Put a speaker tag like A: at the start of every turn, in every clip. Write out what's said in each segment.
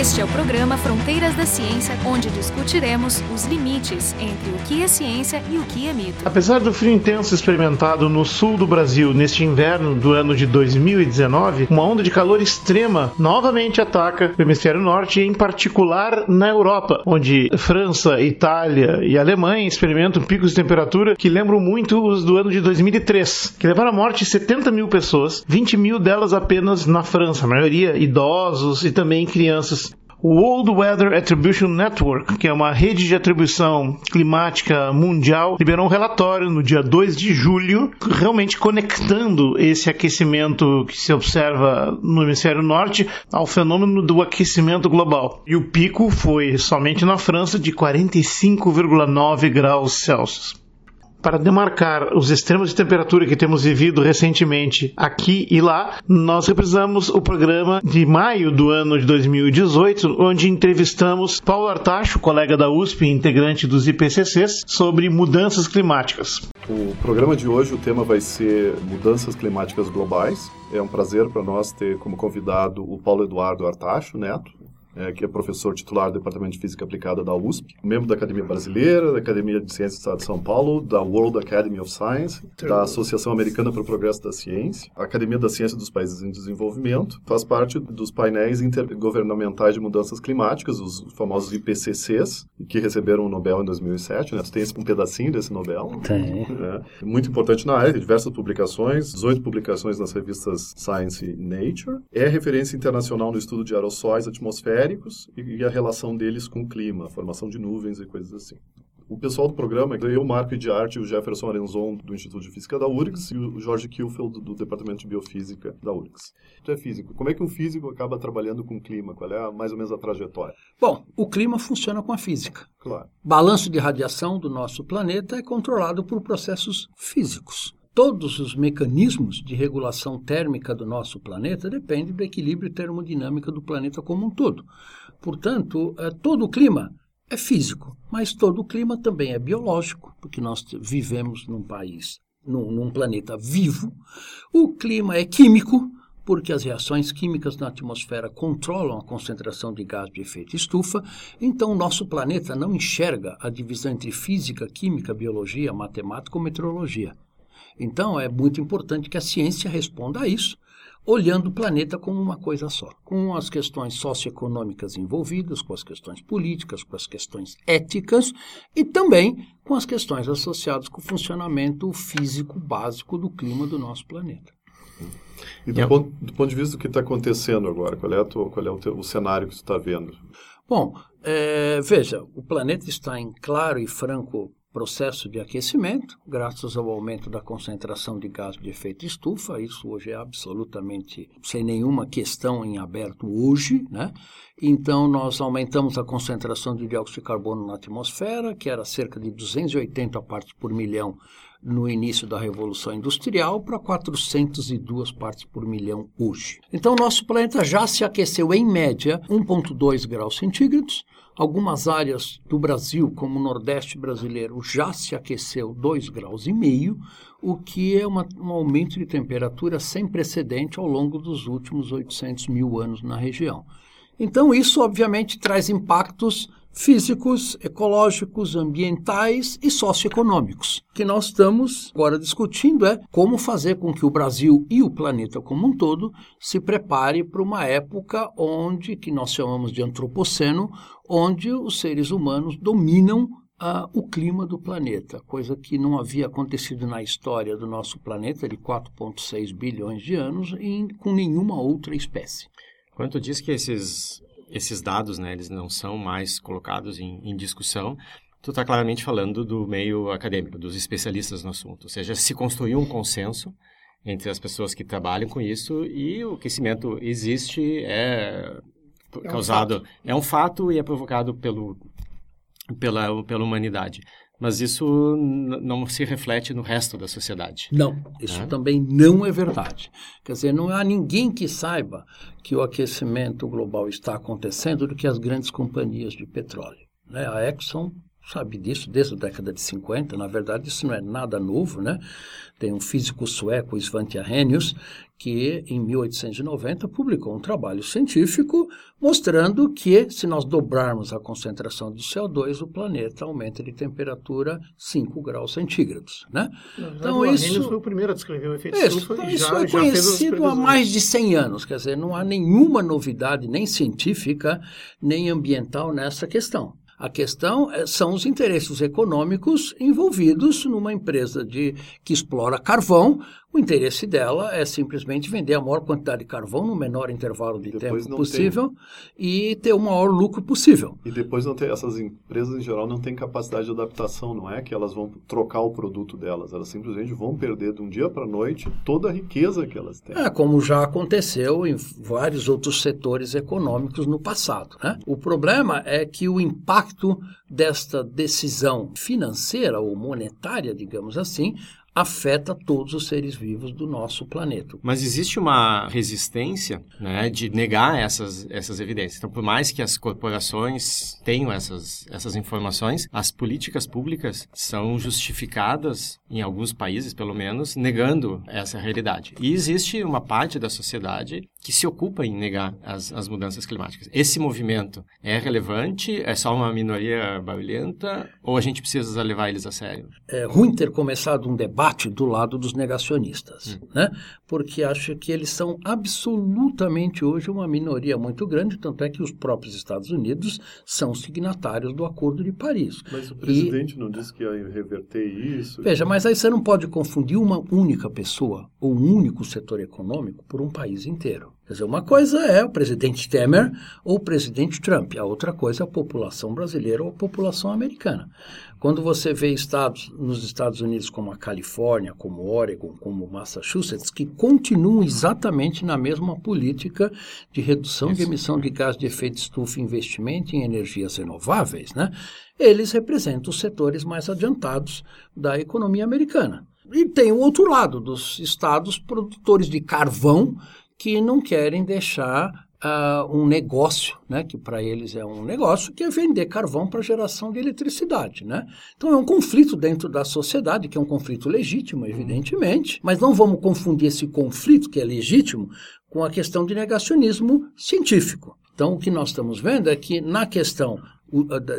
A: Este é o programa Fronteiras da Ciência, onde discutiremos os limites entre o que é ciência e o que é mito.
B: Apesar do frio intenso experimentado no sul do Brasil neste inverno do ano de 2019, uma onda de calor extrema novamente ataca o hemisfério norte, em particular na Europa, onde França, Itália e Alemanha experimentam picos de temperatura que lembram muito os do ano de 2003, que levaram à morte 70 mil pessoas, 20 mil delas apenas na França, a maioria idosos e também crianças o World Weather Attribution Network, que é uma rede de atribuição climática mundial, liberou um relatório no dia 2 de julho, realmente conectando esse aquecimento que se observa no hemisfério norte ao fenômeno do aquecimento global. E o pico foi somente na França de 45,9 graus Celsius para demarcar os extremos de temperatura que temos vivido recentemente aqui e lá, nós represamos o programa de maio do ano de 2018, onde entrevistamos Paulo Artacho, colega da USP e integrante dos IPCCs, sobre mudanças climáticas.
C: O programa de hoje, o tema vai ser mudanças climáticas globais. É um prazer para nós ter como convidado o Paulo Eduardo Artacho Neto, é, que é professor titular do Departamento de Física Aplicada da USP, membro da Academia Brasileira, da Academia de Ciências do Estado de São Paulo, da World Academy of Science, da Associação Americana para o Progresso da Ciência, Academia da Ciência dos Países em Desenvolvimento, faz parte dos painéis intergovernamentais de mudanças climáticas, os famosos IPCCs, que receberam o Nobel em 2007, né? Tu tem um pedacinho desse Nobel?
D: Tem.
C: É, muito importante na área, diversas publicações, 18 publicações nas revistas Science e Nature, é referência internacional no estudo de aerossóis atmosféricos atmosféricos e a relação deles com o clima, a formação de nuvens e coisas assim. O pessoal do programa, eu, Marco de Arte, o Jefferson Arenzon, do Instituto de Física da URGS, e o Jorge Kielfeld, do Departamento de Biofísica da URGS. Tu é físico. Como é que um físico acaba trabalhando com o clima? Qual é a, mais ou menos a trajetória?
D: Bom, o clima funciona com a física.
C: Claro.
D: Balanço de radiação do nosso planeta é controlado por processos físicos todos os mecanismos de regulação térmica do nosso planeta dependem do equilíbrio termodinâmico do planeta como um todo. Portanto, é, todo o clima é físico, mas todo o clima também é biológico, porque nós vivemos num país, num, num planeta vivo. O clima é químico, porque as reações químicas na atmosfera controlam a concentração de gás de efeito estufa, então nosso planeta não enxerga a divisão entre física, química, biologia, matemática ou meteorologia. Então, é muito importante que a ciência responda a isso, olhando o planeta como uma coisa só, com as questões socioeconômicas envolvidas, com as questões políticas, com as questões éticas e também com as questões associadas com o funcionamento físico básico do clima do nosso planeta.
C: E do, ponto, do ponto, de vista do que está acontecendo agora, qual é, tua, qual é o, teu, o, cenário que você está vendo?
D: Bom, é, veja, o planeta está em claro e franco processo de aquecimento, graças ao aumento da concentração de gás de efeito estufa. Isso hoje é absolutamente sem nenhuma questão em aberto hoje, né? Então nós aumentamos a concentração de dióxido de carbono na atmosfera, que era cerca de 280 partes por milhão no início da Revolução Industrial para 402 partes por milhão hoje. Então, nosso planeta já se aqueceu em média 1,2 graus centígrados. Algumas áreas do Brasil, como o Nordeste brasileiro, já se aqueceu 2 graus o que é uma, um aumento de temperatura sem precedente ao longo dos últimos 800 mil anos na região. Então, isso obviamente traz impactos físicos, ecológicos, ambientais e socioeconômicos. O que nós estamos agora discutindo é como fazer com que o Brasil e o planeta como um todo se prepare para uma época onde, que nós chamamos de antropoceno, onde os seres humanos dominam uh, o clima do planeta, coisa que não havia acontecido na história do nosso planeta de 4,6 bilhões de anos em, com nenhuma outra espécie.
E: Quando tu diz que esses, esses dados, né, eles não são mais colocados em, em discussão, tu está claramente falando do meio acadêmico, dos especialistas no assunto. Ou seja, se construiu um consenso entre as pessoas que trabalham com isso e o aquecimento existe, é, é causado... Um é um fato e é provocado pelo, pela, pela humanidade mas isso não se reflete no resto da sociedade.
D: Não, isso é? também não é verdade. Quer dizer, não há ninguém que saiba que o aquecimento global está acontecendo do que as grandes companhias de petróleo. Né? A Exxon sabe disso desde a década de 50. Na verdade, isso não é nada novo, né? Tem um físico sueco, Svante Arrhenius, que em 1890 publicou um trabalho científico mostrando que se nós dobrarmos a concentração de CO2, o planeta aumenta de temperatura 5 graus centígrados, né?
B: Então isso foi o primeiro a descrever o efeito isso, estufa
D: isso já, foi conhecido há mais de 100 anos, quer dizer, não há nenhuma novidade nem científica nem ambiental nessa questão. A questão é, são os interesses econômicos envolvidos numa empresa de, que explora carvão o interesse dela é simplesmente vender a maior quantidade de carvão no menor intervalo de depois tempo possível tem... e ter o maior lucro possível.
C: E depois não tem, essas empresas em geral não têm capacidade de adaptação, não é que elas vão trocar o produto delas, elas simplesmente vão perder de um dia para a noite toda a riqueza que elas têm.
D: É, como já aconteceu em vários outros setores econômicos no passado. Né? O problema é que o impacto desta decisão financeira ou monetária, digamos assim, afeta todos os seres vivos do nosso planeta.
E: Mas existe uma resistência né, de negar essas, essas evidências. Então, por mais que as corporações tenham essas, essas informações, as políticas públicas são justificadas, em alguns países pelo menos, negando essa realidade. E existe uma parte da sociedade que se ocupa em negar as, as mudanças climáticas. Esse movimento é relevante? É só uma minoria barulhenta? Ou a gente precisa levar eles a sério?
D: É ruim ter começado um debate debate do lado dos negacionistas, hum. né? porque acho que eles são absolutamente hoje uma minoria muito grande, tanto é que os próprios Estados Unidos são signatários do Acordo de Paris.
C: Mas o presidente e... não disse que ia reverter isso?
D: Veja, mas aí você não pode confundir uma única pessoa ou um único setor econômico por um país inteiro. Quer dizer, uma coisa é o presidente Temer ou o presidente Trump, a outra coisa é a população brasileira ou a população americana. Quando você vê estados nos Estados Unidos como a Califórnia, como Oregon, como Massachusetts, que continuam exatamente na mesma política de redução de emissão de gás de efeito estufa e investimento em energias renováveis, né? eles representam os setores mais adiantados da economia americana. E tem o outro lado dos estados produtores de carvão que não querem deixar uh, um negócio, né, que para eles é um negócio, que é vender carvão para geração de eletricidade. Né? Então é um conflito dentro da sociedade, que é um conflito legítimo, evidentemente, mas não vamos confundir esse conflito, que é legítimo, com a questão de negacionismo científico. Então, o que nós estamos vendo é que, na questão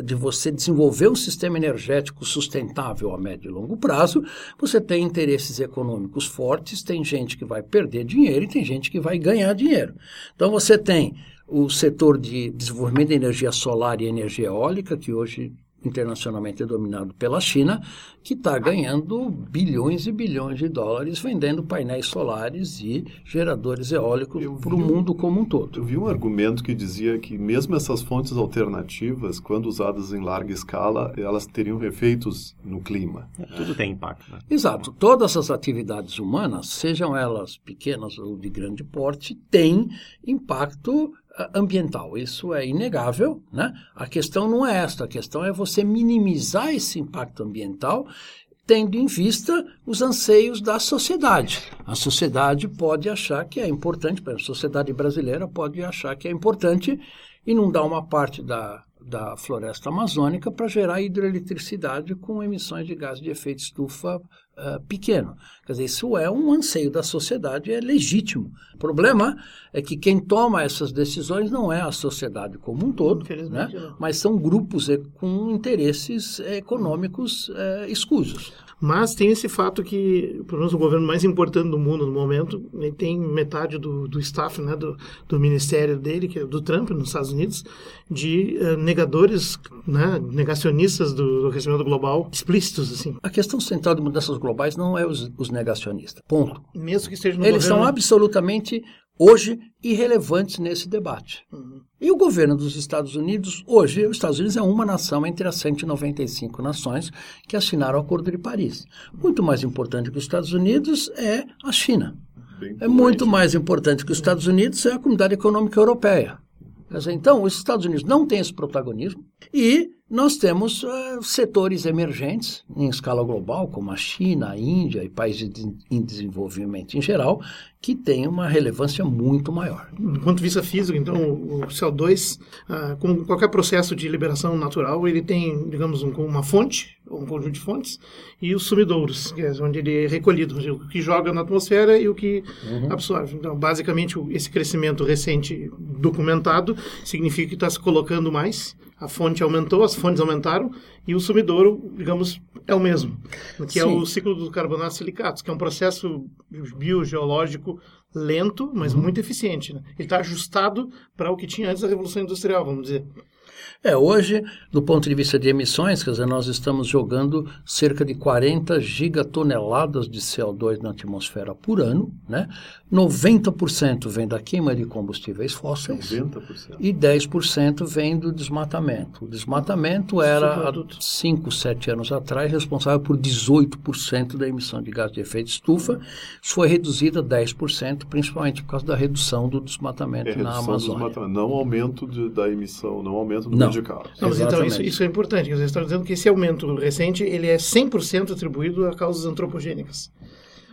D: de você desenvolver um sistema energético sustentável a médio e longo prazo, você tem interesses econômicos fortes, tem gente que vai perder dinheiro e tem gente que vai ganhar dinheiro. Então você tem o setor de desenvolvimento de energia solar e energia eólica, que hoje internacionalmente é dominado pela China, que está ganhando bilhões e bilhões de dólares vendendo painéis solares e geradores eólicos para o mundo como um todo.
C: Eu vi um argumento que dizia que mesmo essas fontes alternativas, quando usadas em larga escala, elas teriam efeitos no clima.
E: É, tudo tem impacto. Né?
D: Exato. Todas as atividades humanas, sejam elas pequenas ou de grande porte, têm impacto ambiental. Isso é inegável, né? A questão não é esta, a questão é você minimizar esse impacto ambiental tendo em vista os anseios da sociedade. A sociedade pode achar que é importante, a sociedade brasileira pode achar que é importante e não dar uma parte da, da floresta amazônica para gerar hidroeletricidade com emissões de gás de efeito estufa uh, pequeno. Quer dizer, isso é um anseio da sociedade, é legítimo. O problema é que quem toma essas decisões não é a sociedade como um todo, né? mas são grupos com interesses econômicos uh, escusos.
B: Mas tem esse fato que, pelo menos o governo mais importante do mundo no momento, ele tem metade do, do staff, né, do, do ministério dele, que é do Trump, nos Estados Unidos, de uh, negadores, né, negacionistas do, do aquecimento global, explícitos, assim.
D: A questão central de mudanças globais não é os, os negacionistas, ponto.
B: Mesmo que esteja no
D: Eles
B: governo...
D: são absolutamente hoje irrelevantes nesse debate. Uhum. E o governo dos Estados Unidos, hoje, os Estados Unidos é uma nação entre as 195 nações que assinaram o Acordo de Paris. Muito mais importante que os Estados Unidos é a China. é muito mais importante que os Estados Unidos é a Comunidade Econômica Europeia. Então, os Estados Unidos não têm esse protagonismo e nós temos uh, setores emergentes em escala global, como a China, a Índia e países de, em desenvolvimento em geral, que têm uma relevância muito maior.
B: Do ponto de vista físico, então, o CO2, uh, como qualquer processo de liberação natural, ele tem, digamos, um, uma fonte, um conjunto de fontes, e os sumidouros, que é onde ele é recolhido, o que joga na atmosfera e o que uhum. absorve. Então, basicamente, esse crescimento recente documentado significa que está se colocando mais a fonte aumentou, as fontes aumentaram e o sumidouro, digamos, é o mesmo, que Sim. é o ciclo do carbonato silicatos, que é um processo biogeológico lento, mas uhum. muito eficiente. Né? Ele está ajustado para o que tinha antes da Revolução Industrial, vamos dizer.
D: É, hoje, do ponto de vista de emissões, quer dizer, nós estamos jogando cerca de 40 gigatoneladas de CO2 na atmosfera por ano, né? 90% vem da queima de combustíveis fósseis 90%. e 10% vem do desmatamento. O desmatamento era, há 5, 7 anos atrás, responsável por 18% da emissão de gás de efeito estufa. Isso foi reduzido a 10%, principalmente por causa da redução do desmatamento é, na Amazônia.
C: Não aumento de, da emissão, não aumento do não. De carros.
B: Não, mas então isso, isso, é importante. Você está dizendo que esse aumento recente ele é 100% atribuído a causas antropogênicas.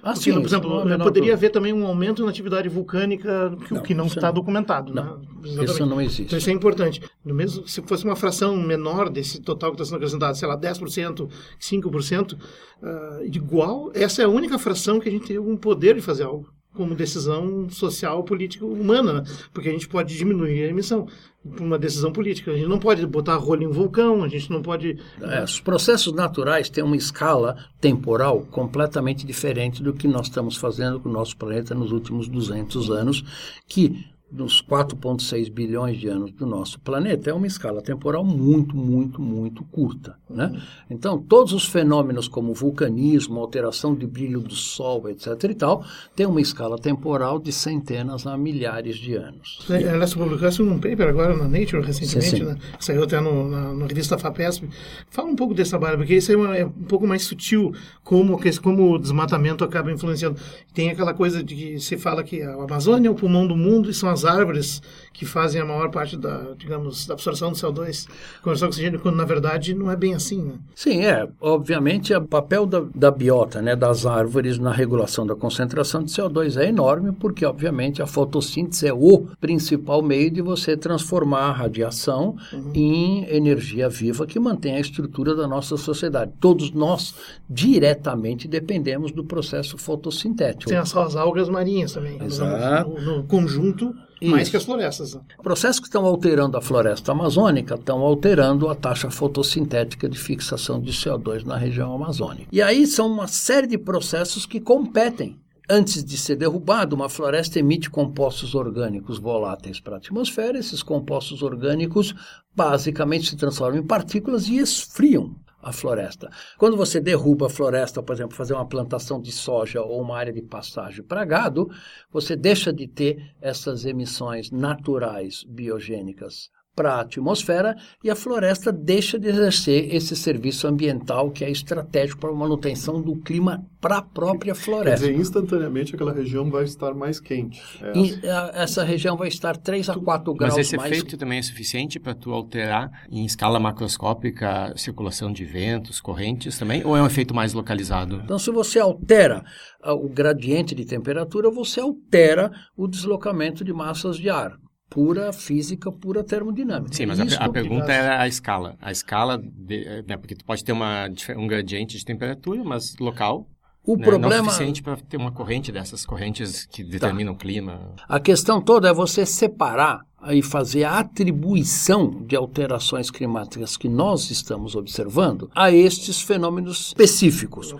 B: Ah, Porque, sim, por exemplo, poderia haver também um aumento na atividade vulcânica que, não, que não está documentado.
D: Não, né? Isso não existe.
B: Então isso é importante. No mesmo, se fosse uma fração menor desse total que está sendo acrescentado, sei lá, 10%, 5%, uh, igual, essa é a única fração que a gente tem algum poder de fazer algo como decisão social, política, humana, né? porque a gente pode diminuir a emissão uma decisão política. A gente não pode botar rolho em um vulcão, a gente não pode...
D: É, os processos naturais têm uma escala temporal completamente diferente do que nós estamos fazendo com o nosso planeta nos últimos 200 anos, que dos 4,6 bilhões de anos do nosso planeta é uma escala temporal muito, muito, muito curta. Né? Então, todos os fenômenos como vulcanismo, alteração de brilho do Sol, etc. e tal, têm uma escala temporal de centenas a milhares de anos.
B: Aliás, publicasse um paper agora na Nature recentemente, sim, sim. Né? saiu até no, na, na, revista FAPESP. Fala um pouco desse trabalho, porque isso é, uma, é, um pouco mais sutil, como, como o desmatamento acaba influenciando. Tem aquela coisa de que se fala que a Amazônia é o pulmão do mundo e são as as árvores que fazem a maior parte da, digamos, da absorção do CO2, conversão de oxigênio, quando na verdade não é bem assim, né?
D: Sim, é. Obviamente, o papel da, da biota, né, das árvores na regulação da concentração de CO2 é enorme, porque, obviamente, a fotossíntese é o principal meio de você transformar a radiação uhum. em energia viva que mantém a estrutura da nossa sociedade. Todos nós, diretamente, dependemos do processo fotossintético.
B: Tem as, as algas marinhas também,
D: Exato.
B: No, no conjunto isso. mais que as florestas. Né?
D: Processos que estão alterando a floresta amazônica estão alterando a taxa fotossintética de fixação de CO2 na região amazônica. E aí são uma série de processos que competem Antes de ser derrubado, uma floresta emite compostos orgânicos voláteis para a atmosfera. Esses compostos orgânicos basicamente se transformam em partículas e esfriam a floresta. Quando você derruba a floresta, por exemplo, fazer uma plantação de soja ou uma área de pastagem para gado, você deixa de ter essas emissões naturais biogênicas para a atmosfera e a floresta deixa de exercer esse serviço ambiental que é estratégico para a manutenção do clima para a própria floresta.
C: Quer dizer, instantaneamente aquela região vai estar mais quente.
D: É e, essa região vai estar 3 a 4 graus
E: mais...
D: Mas
E: esse efeito também é suficiente para tu alterar em escala macroscópica a circulação de ventos, correntes também? Ou é um efeito mais localizado?
D: Então, se você altera o gradiente de temperatura, você altera o deslocamento de massas de ar pura física, pura termodinâmica.
E: Sim, mas a, a, pergunta é a escala. A escala, de, né, porque tu pode ter uma, um gradiente de temperatura, mas local. O né, problema não é suficiente para ter uma corrente dessas correntes que tá. determinam tá. o clima.
D: A questão toda é você separar e fazer a atribuição de alterações climáticas que nós estamos observando a estes fenômenos específicos.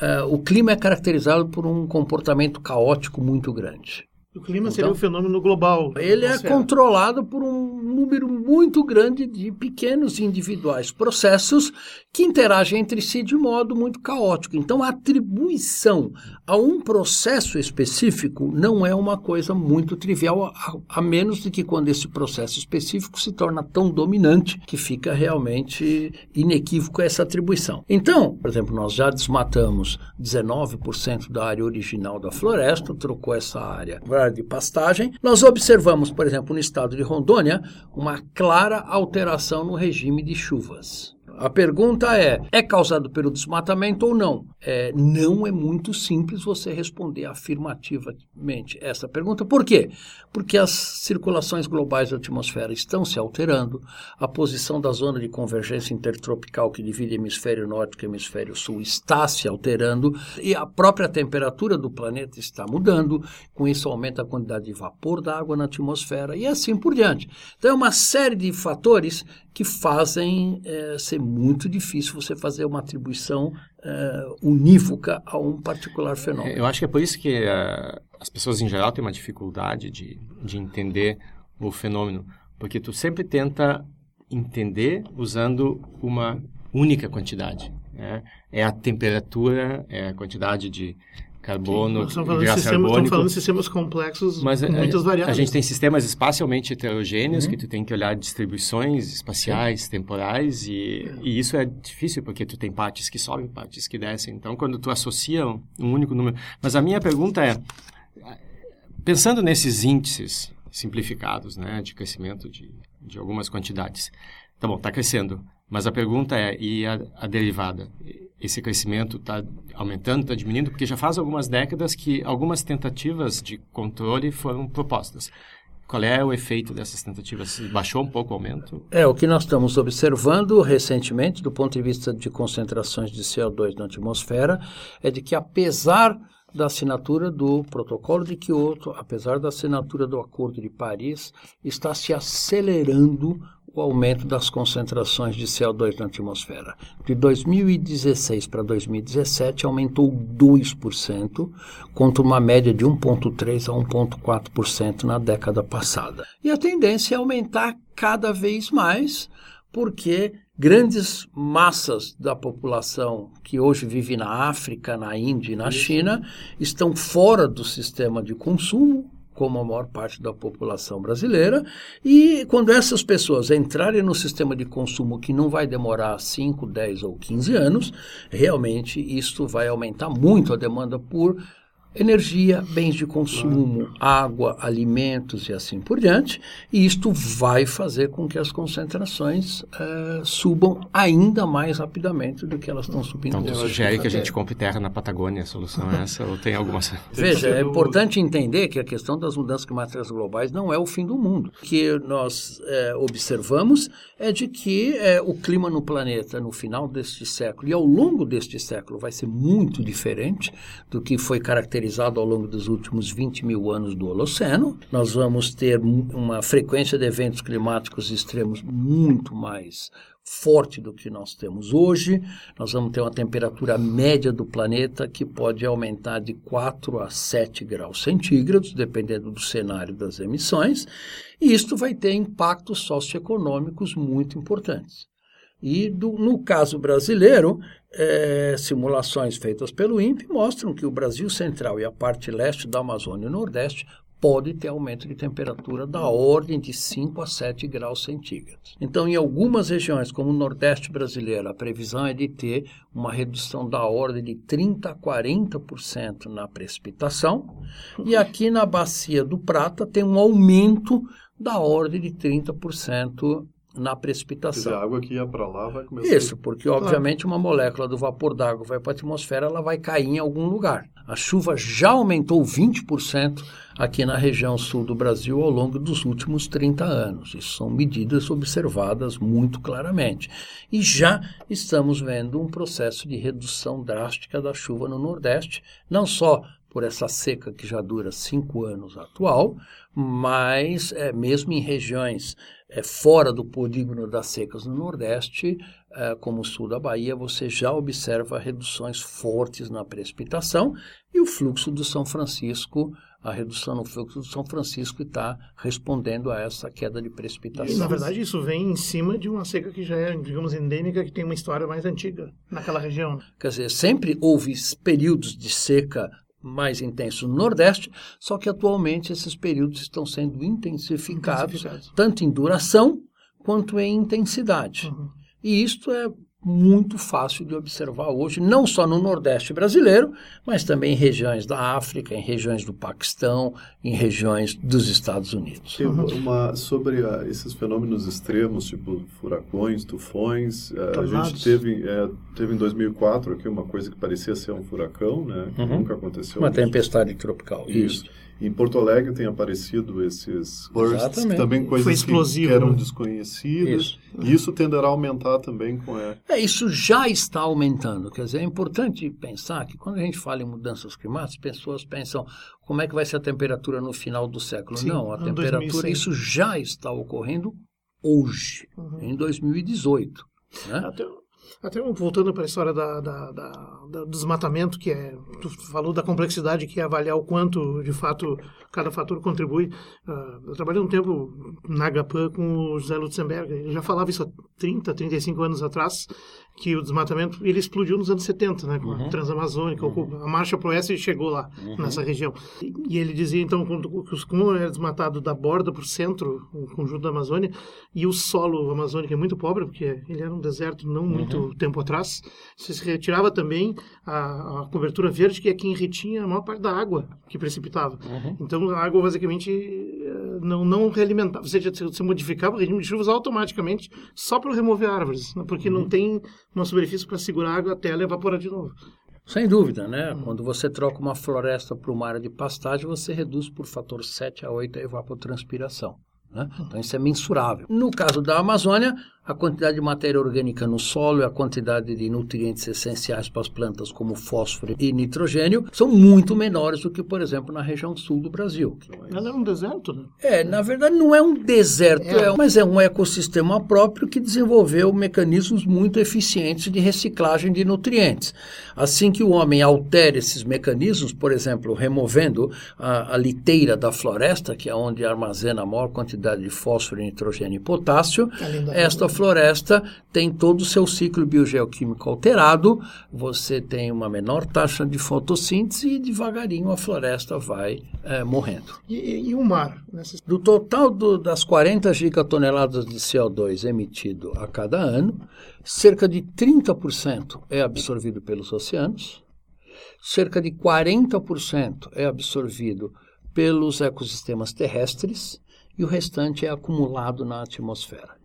D: É, o clima é caracterizado por um comportamento caótico muito grande.
B: O clima seria então, um fenômeno global.
D: Ele é controlado por um número muito grande de pequenos individuais processos que interagem entre si de modo muito caótico. Então, a atribuição a um processo específico não é uma coisa muito trivial, a, a menos de que quando esse processo específico se torna tão dominante que fica realmente inequívoco essa atribuição. Então, por exemplo, nós já desmatamos 19% da área original da floresta, trocou essa área área de pastagem. Nós observamos, por exemplo, no estado de Rondônia, uma clara alteração no regime de chuvas. A pergunta é: é causado pelo desmatamento ou não? É, não é muito simples você responder afirmativamente essa pergunta. Por quê? Porque as circulações globais da atmosfera estão se alterando, a posição da zona de convergência intertropical que divide hemisfério norte e hemisfério sul está se alterando e a própria temperatura do planeta está mudando. Com isso, aumenta a quantidade de vapor d'água na atmosfera e assim por diante. Então, é uma série de fatores que fazem é, ser muito difícil você fazer uma atribuição uh, unívoca a um particular fenômeno.
E: Eu acho que é por isso que uh, as pessoas em geral têm uma dificuldade de, de entender o fenômeno, porque tu sempre tenta entender usando uma única quantidade. Né? É a temperatura, é a quantidade de carbono,
B: Sim, estamos falando, de sistemas, estamos falando de sistemas complexos
E: mas
B: com muitas variáveis.
E: A gente tem sistemas espacialmente heterogêneos uhum. que tu tem que olhar distribuições espaciais, Sim. temporais e, e, isso é difícil porque tu tem partes que sobem, partes que descem. Então, quando tu associa um, um único número... Mas a minha pergunta é, pensando nesses índices simplificados, né, de crescimento de, de algumas quantidades, tá bom, está crescendo, mas a pergunta é, e a, a derivada? esse crescimento está aumentando, está diminuindo, porque já faz algumas décadas que algumas tentativas de controle foram propostas. Qual é o efeito dessas tentativas? Baixou um pouco o aumento?
D: É, o que nós estamos observando recentemente, do ponto de vista de concentrações de CO2 na atmosfera, é de que apesar da assinatura do protocolo de Kyoto, apesar da assinatura do Acordo de Paris, está se acelerando o aumento das concentrações de CO2 na atmosfera. De 2016 para 2017 aumentou 2%, contra uma média de 1,3% a 1,4% na década passada. E a tendência é aumentar cada vez mais, porque grandes massas da população que hoje vive na África, na Índia e na China estão fora do sistema de consumo, como a maior parte da população brasileira, e quando essas pessoas entrarem no sistema de consumo que não vai demorar 5, 10 ou 15 anos, realmente isto vai aumentar muito a demanda por energia, bens de consumo, água, alimentos e assim por diante, e isto vai fazer com que as concentrações uh, subam ainda mais rapidamente do que elas estão subindo.
E: Então, tu sugere que a gente compre terra na Patagônia, a solução é essa, ou tem alguma...
D: Veja, é importante entender que a questão das mudanças climáticas globais não é o fim do mundo. O que nós é, observamos é de que é, o clima no planeta no final deste século e ao longo deste século vai ser muito diferente do que foi caracterizado caracterizado ao longo dos últimos 20 mil anos do Holoceno. Nós vamos ter uma frequência de eventos climáticos extremos muito mais forte do que nós temos hoje. Nós vamos ter uma temperatura média do planeta que pode aumentar de 4 a 7 graus centígrados, dependendo do cenário das emissões, e isto vai ter impactos socioeconômicos muito importantes. E do, no caso brasileiro, é, simulações feitas pelo INPE mostram que o Brasil Central e a parte leste da Amazônia e Nordeste pode ter aumento de temperatura da ordem de 5 a 7 graus centígrados. Então, em algumas regiões, como o Nordeste brasileiro, a previsão é de ter uma redução da ordem de 30 a 40% na precipitação, e aqui na Bacia do Prata tem um aumento da ordem de 30% na precipitação.
C: a água que ia para lá vai começar.
D: Isso, porque obviamente uma molécula do vapor d'água vai para a atmosfera, ela vai cair em algum lugar. A chuva já aumentou 20% aqui na região sul do Brasil ao longo dos últimos 30 anos. Isso são medidas observadas muito claramente. E já estamos vendo um processo de redução drástica da chuva no Nordeste, não só por essa seca que já dura cinco anos atual, mas é, mesmo em regiões é, fora do polígono das secas no Nordeste, é, como o sul da Bahia, você já observa reduções fortes na precipitação e o fluxo do São Francisco a redução no fluxo do São Francisco está respondendo a essa queda de precipitação.
B: E, na verdade, isso vem em cima de uma seca que já é, digamos, endêmica, que tem uma história mais antiga naquela região.
D: Quer dizer, sempre houve períodos de seca mais intensos no Nordeste, só que atualmente esses períodos estão sendo intensificados, intensificados. tanto em duração quanto em intensidade. Uhum. E isto é muito fácil de observar hoje, não só no Nordeste brasileiro, mas também em regiões da África, em regiões do Paquistão, em regiões dos Estados Unidos.
C: Uma, uma, sobre uh, esses fenômenos extremos, tipo furacões, tufões, uh, a gente teve, é, teve em 2004 aqui uma coisa que parecia ser um furacão, né, que uhum. nunca aconteceu.
D: Uma tempestade tropical, isso. isso.
C: Em Porto Alegre tem aparecido esses
D: bursts,
C: também coisas que, que, eram né? desconhecidas. Isso. E isso tenderá a aumentar também com
D: é. é. Isso já está aumentando. Quer dizer, é importante pensar que quando a gente fala em mudanças climáticas, pessoas pensam como é que vai ser a temperatura no final do século. Sim, Não, a temperatura, 2100. isso já está ocorrendo hoje, uhum. em 2018. Né?
B: Até, até voltando para a história da, da, da, do desmatamento, que é, tu falou da complexidade que é avaliar o quanto, de fato, cada fator contribui. Uh, eu trabalhei um tempo na HPAN com o José Lutzenberg, ele já falava isso há 30, 35 anos atrás, que o desmatamento ele explodiu nos anos 70, né, com uhum. a Transamazônica, uhum. a marcha para o oeste chegou lá, uhum. nessa região. E, ele dizia, então, que como era desmatado da borda para o centro, o conjunto da Amazônia, e o solo amazônico é muito pobre, porque ele era um deserto não muito uhum. tempo atrás, se retirava também a, a, cobertura verde, que é quem retinha a maior parte da água que precipitava. Uhum. Então, a água basicamente não, não realimentava, ou seja, você modificava o regime de chuvas automaticamente só para remover árvores, né, porque não uhum. tem uma superfície para segurar a água até ela evaporar de novo.
D: Sem dúvida, né? Hum. Quando você troca uma floresta para uma área de pastagem, você reduz por fator 7 a 8 a evapotranspiração. Né? Então, isso é mensurável. No caso da Amazônia, a quantidade de matéria orgânica no solo e a quantidade de nutrientes essenciais para as plantas, como fósforo e nitrogênio, são muito menores do que, por exemplo, na região sul do Brasil.
B: Ela é um deserto, né?
D: É, na verdade, não é um deserto, é. É, mas é um ecossistema próprio que desenvolveu mecanismos muito eficientes de reciclagem de nutrientes. Assim que o homem altera esses mecanismos, por exemplo, removendo a, a liteira da floresta, que é onde armazena a maior quantidade de fósforo, nitrogênio e potássio, esta floresta tem todo o seu ciclo biogeoquímico alterado, você tem uma menor taxa de fotossíntese e devagarinho a floresta vai é, morrendo.
B: E, e, o mar?
D: Do total do, das 40 gigatoneladas de CO2 emitido a cada ano, cerca de 30% é absorvido pelos oceanos, cerca de 40% é absorvido pelos ecossistemas terrestres e o restante é acumulado na atmosfera.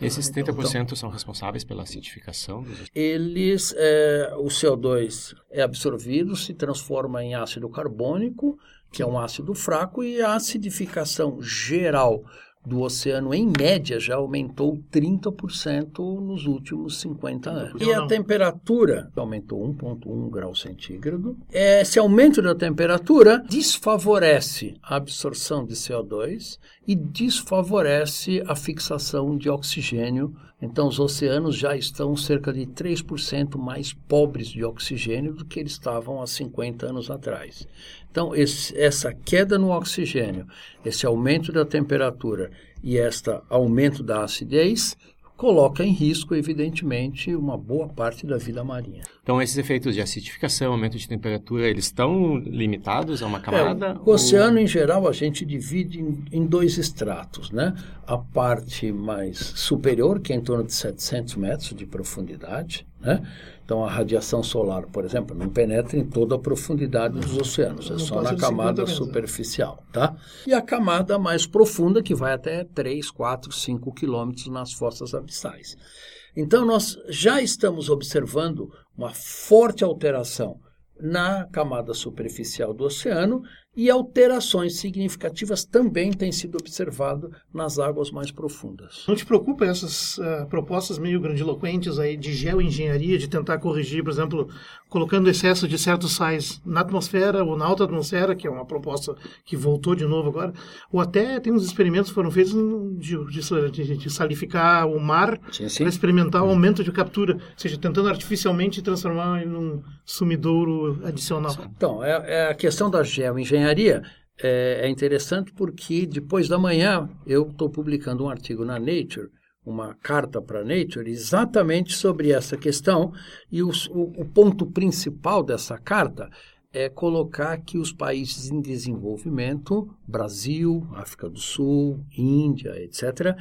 E: Esses 30% então, são responsáveis pela acidificação? Dos...
D: Eles, é, o CO2 é absorvido, se transforma em ácido carbônico, que é um ácido fraco, e a acidificação geral do oceano, em média, já aumentou 30% nos últimos 50 anos. E a temperatura aumentou 1,1 grau centígrado. Esse aumento da temperatura desfavorece a absorção de CO2 e desfavorece a fixação de oxigênio. Então, os oceanos já estão cerca de 3% mais pobres de oxigênio do que eles estavam há 50 anos atrás. Então, esse, essa queda no oxigênio, esse aumento da temperatura e este aumento da acidez coloca em risco, evidentemente, uma boa parte da vida marinha.
E: Então, esses efeitos de acidificação, aumento de temperatura, eles estão limitados a uma camada?
D: É, o oceano, ou... em geral, a gente divide em, em, dois estratos, né? A parte mais superior, que é em torno de 700 metros de profundidade, né? Então, a radiação solar, por exemplo, não penetra em toda a profundidade dos oceanos, é só na camada né? superficial, tá? E a camada mais profunda, que vai até 3, 4, 5 quilômetros nas fossas abissais. Então, nós já estamos observando uma forte alteração na camada superficial do oceano e alterações significativas também têm sido observadas nas águas mais profundas.
B: Não te preocupa essas uh, propostas meio grandiloquentes aí de geoengenharia, de tentar corrigir, por exemplo, colocando excesso de certos sais na atmosfera ou na alta atmosfera, que é uma proposta que voltou de novo agora, ou até tem uns experimentos que foram feitos de, de, de salificar o mar para experimentar o aumento de captura, ou seja, tentando artificialmente transformar em um sumidouro adicional.
D: Então, é, é a questão da geoengenharia é, é interessante porque depois da manhã eu estou publicando um artigo na Nature, uma carta para Nature, exatamente sobre essa questão. E o, o, o ponto principal dessa carta é colocar que os países em desenvolvimento, Brasil, África do Sul, Índia, etc.,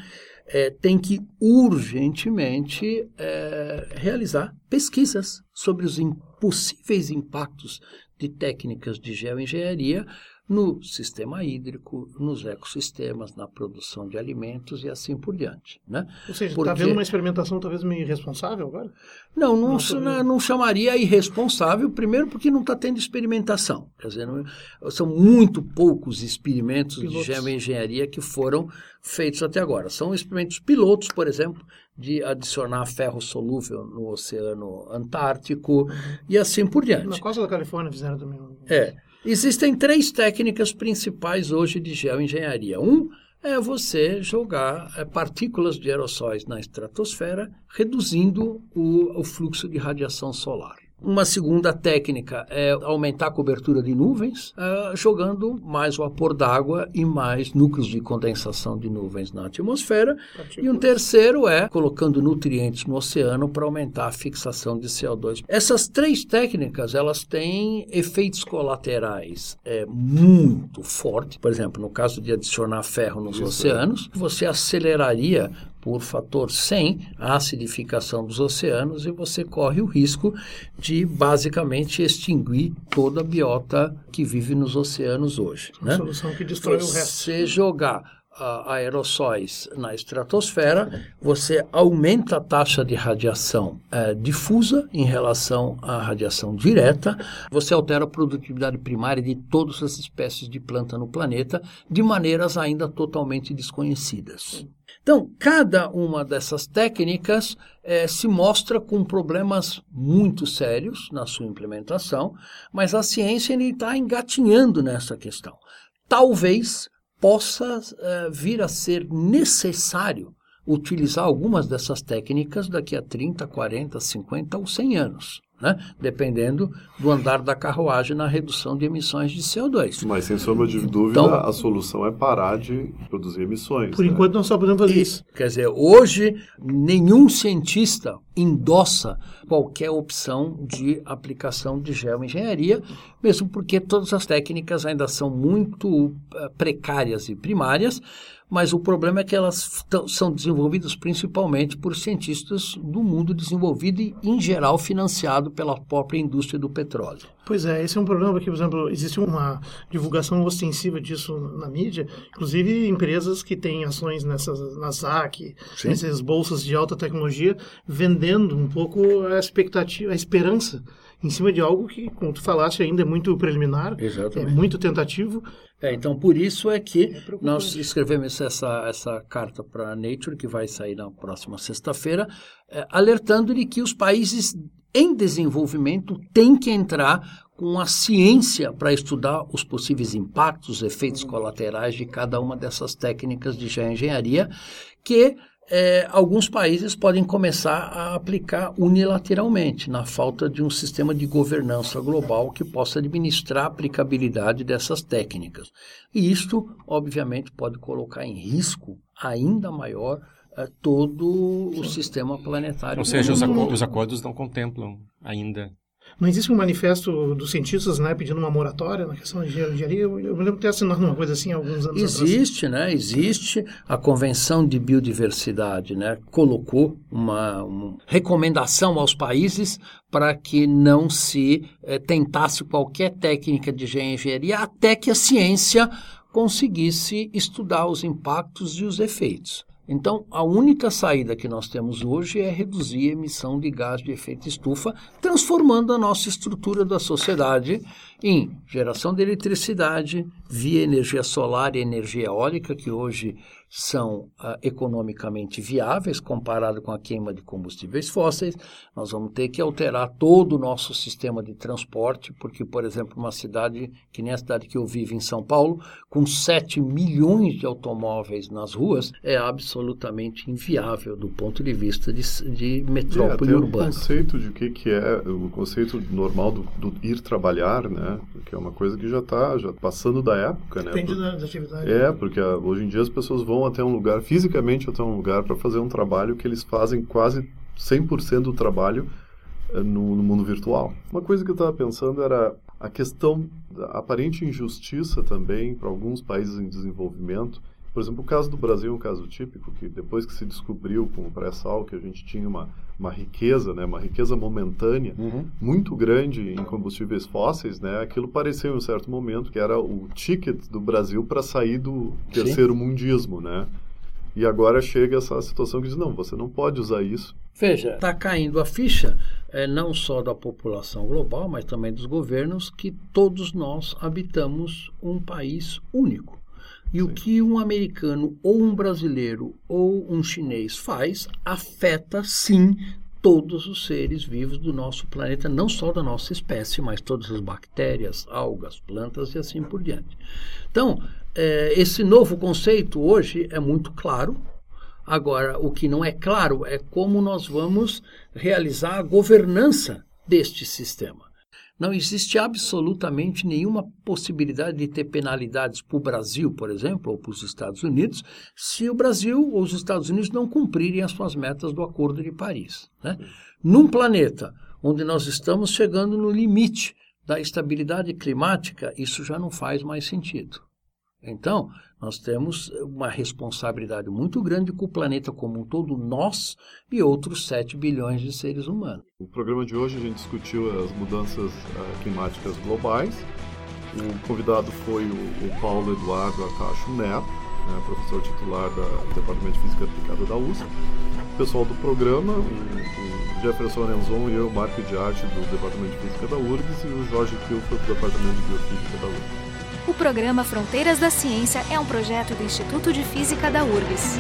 D: é, têm que urgentemente é, realizar pesquisas sobre os possíveis impactos de técnicas de geoengenharia no sistema hídrico, nos ecossistemas, na produção de alimentos e assim por diante. Né?
B: Ou seja, está havendo uma experimentação talvez meio irresponsável agora?
D: Não, não, não, não chamaria irresponsável, primeiro porque não está tendo experimentação. Quer dizer, não, são muito poucos experimentos pilotos. de geoengenharia que foram feitos até agora. São experimentos pilotos, por exemplo, de adicionar ferro solúvel no Oceano Antártico uhum. e assim por diante.
B: Na costa da Califórnia fizeram também.
D: É. Existem três técnicas principais hoje de geoengenharia. Um é você jogar é, partículas de aerossóis na estratosfera, reduzindo o, o fluxo de radiação solar. Uma segunda técnica é aumentar a cobertura de nuvens, uh, jogando mais vapor d'água e mais núcleos de condensação de nuvens na atmosfera. E um terceiro é colocando nutrientes no oceano para aumentar a fixação de CO2. Essas três técnicas elas têm efeitos colaterais é, muito fortes. Por exemplo, no caso de adicionar ferro nos Isso. É. oceanos, você aceleraria por fator 100 a acidificação dos oceanos e você corre o risco de basicamente extinguir toda a biota que vive nos oceanos hoje.
B: Uma né? solução que destrói
D: você
B: o resto.
D: Você jogar uh, aerossóis na estratosfera, você aumenta a taxa de radiação uh, difusa em relação à radiação direta, você altera a produtividade primária de todas as espécies de planta no planeta de maneiras ainda totalmente desconhecidas. Então, cada uma dessas técnicas é, se mostra com problemas muito sérios na sua implementação, mas a ciência está engatinhando nessa questão. Talvez possa é, vir a ser necessário utilizar algumas dessas técnicas daqui a 30, 40, 50 ou 100 anos né? dependendo do andar da carruagem na redução de emissões de CO2.
C: Mas, sem sombra de dúvida, então, a solução é parar de produzir emissões.
B: Por né? enquanto, nós só podemos fazer isso.
D: Quer dizer, hoje, nenhum cientista endossa qualquer opção de aplicação de geoengenharia, mesmo porque todas as técnicas ainda são muito uh, precárias e primárias, mas o problema é que elas são desenvolvidas principalmente por cientistas do mundo desenvolvido e, em geral, financiado pela própria indústria do petróleo.
B: Pois é, esse é um problema porque, por exemplo, existe uma divulgação ostensiva disso na mídia, inclusive empresas que têm ações nessas, na ZAC, nessas bolsas de alta tecnologia, vendendo um pouco a expectativa, a esperança em cima de algo que, como tu falaste, ainda é muito preliminar,
D: Exatamente.
B: é muito tentativo.
D: É, então, por isso é que é nós escrevemos essa, essa carta para a Nature, que vai sair na próxima sexta-feira, é, alertando de que os países em desenvolvimento têm que entrar com a ciência para estudar os possíveis impactos, efeitos colaterais de cada uma dessas técnicas de geoengenharia, que é, alguns países podem começar a aplicar unilateralmente, na falta de um sistema de governança global que possa administrar a aplicabilidade dessas técnicas. E isto, obviamente, pode colocar em risco ainda maior é, todo o sistema planetário.
E: Ou seja, os, acordos, os acordos não contemplam ainda
B: não existe um manifesto dos cientistas né, pedindo uma moratória na questão de engenharia? Eu, eu me lembro de ter assinado uma coisa assim há alguns anos
D: Existe, atrás. né? Existe. A Convenção de Biodiversidade né, colocou uma, uma recomendação aos países para que não se eh, tentasse qualquer técnica de engenharia até que a ciência conseguisse estudar os impactos e os efeitos. Então, a única saída que nós temos hoje é reduzir a emissão de gás de efeito estufa, transformando a nossa estrutura da sociedade em geração de eletricidade via energia solar e energia eólica, que hoje são uh, economicamente viáveis comparado com a queima de combustíveis fósseis. Nós vamos ter que alterar todo o nosso sistema de transporte, porque, por exemplo, uma cidade que nem a cidade que eu vivo em São Paulo, com 7 milhões de automóveis nas ruas, é absolutamente inviável do ponto de vista de, de metrópole
C: é,
D: urbana.
C: o conceito de o que, que é o conceito normal do, do ir trabalhar, né? Né? Porque é uma coisa que já está já passando da época, né?
F: Depende da, da atividade.
C: É, porque ah, hoje em dia as pessoas vão até um lugar, fisicamente até um lugar, para fazer um trabalho que eles fazem quase 100% do trabalho eh, no, no, mundo virtual. Uma coisa que eu estava pensando era a questão da aparente injustiça também para alguns países em desenvolvimento. Por exemplo, o caso do Brasil é um caso típico, que depois que se descobriu com o pré-sal que a gente tinha uma, uma riqueza, né, uma riqueza momentânea uhum. muito grande em combustíveis fósseis, né, aquilo pareceu em um certo momento que era o ticket do Brasil para sair do terceiro Sim. mundismo, né? E agora chega essa situação que diz, não, você não pode usar isso.
D: Veja, está caindo a ficha é, não só da população global, mas também dos governos, que todos nós habitamos um país único. E Sim. o que um americano ou um brasileiro ou um chinês faz afeta sim todos os seres vivos do nosso planeta, não só da nossa espécie, mas todas as bactérias, algas, plantas e assim por diante. Então, é, esse novo conceito hoje é muito claro. Agora, o que não é claro é como nós vamos realizar a governança deste sistema. Não existe absolutamente nenhuma possibilidade de ter penalidades para o Brasil, por exemplo, ou para os Estados Unidos, se o Brasil ou os Estados Unidos não cumprirem as suas metas do Acordo de Paris. Né? Num planeta onde nós estamos chegando no limite da estabilidade climática, isso já não faz mais sentido. Então, nós temos uma responsabilidade muito grande com o planeta como um todo, nós e outros 7 bilhões de seres humanos.
C: No programa de hoje a gente discutiu as mudanças uh, climáticas globais. O convidado foi o, Paulo Eduardo Atacho Neto, né, professor titular do Departamento de Física Aplicada da USP. O pessoal do programa, o, o Jefferson Enzon e eu, Marco de Arte, do Departamento de Física da URGS, e o Jorge Kilfer, do Departamento de Biofísica da URGS.
A: O programa Fronteiras da Ciência é um projeto do Instituto de Física da URGS.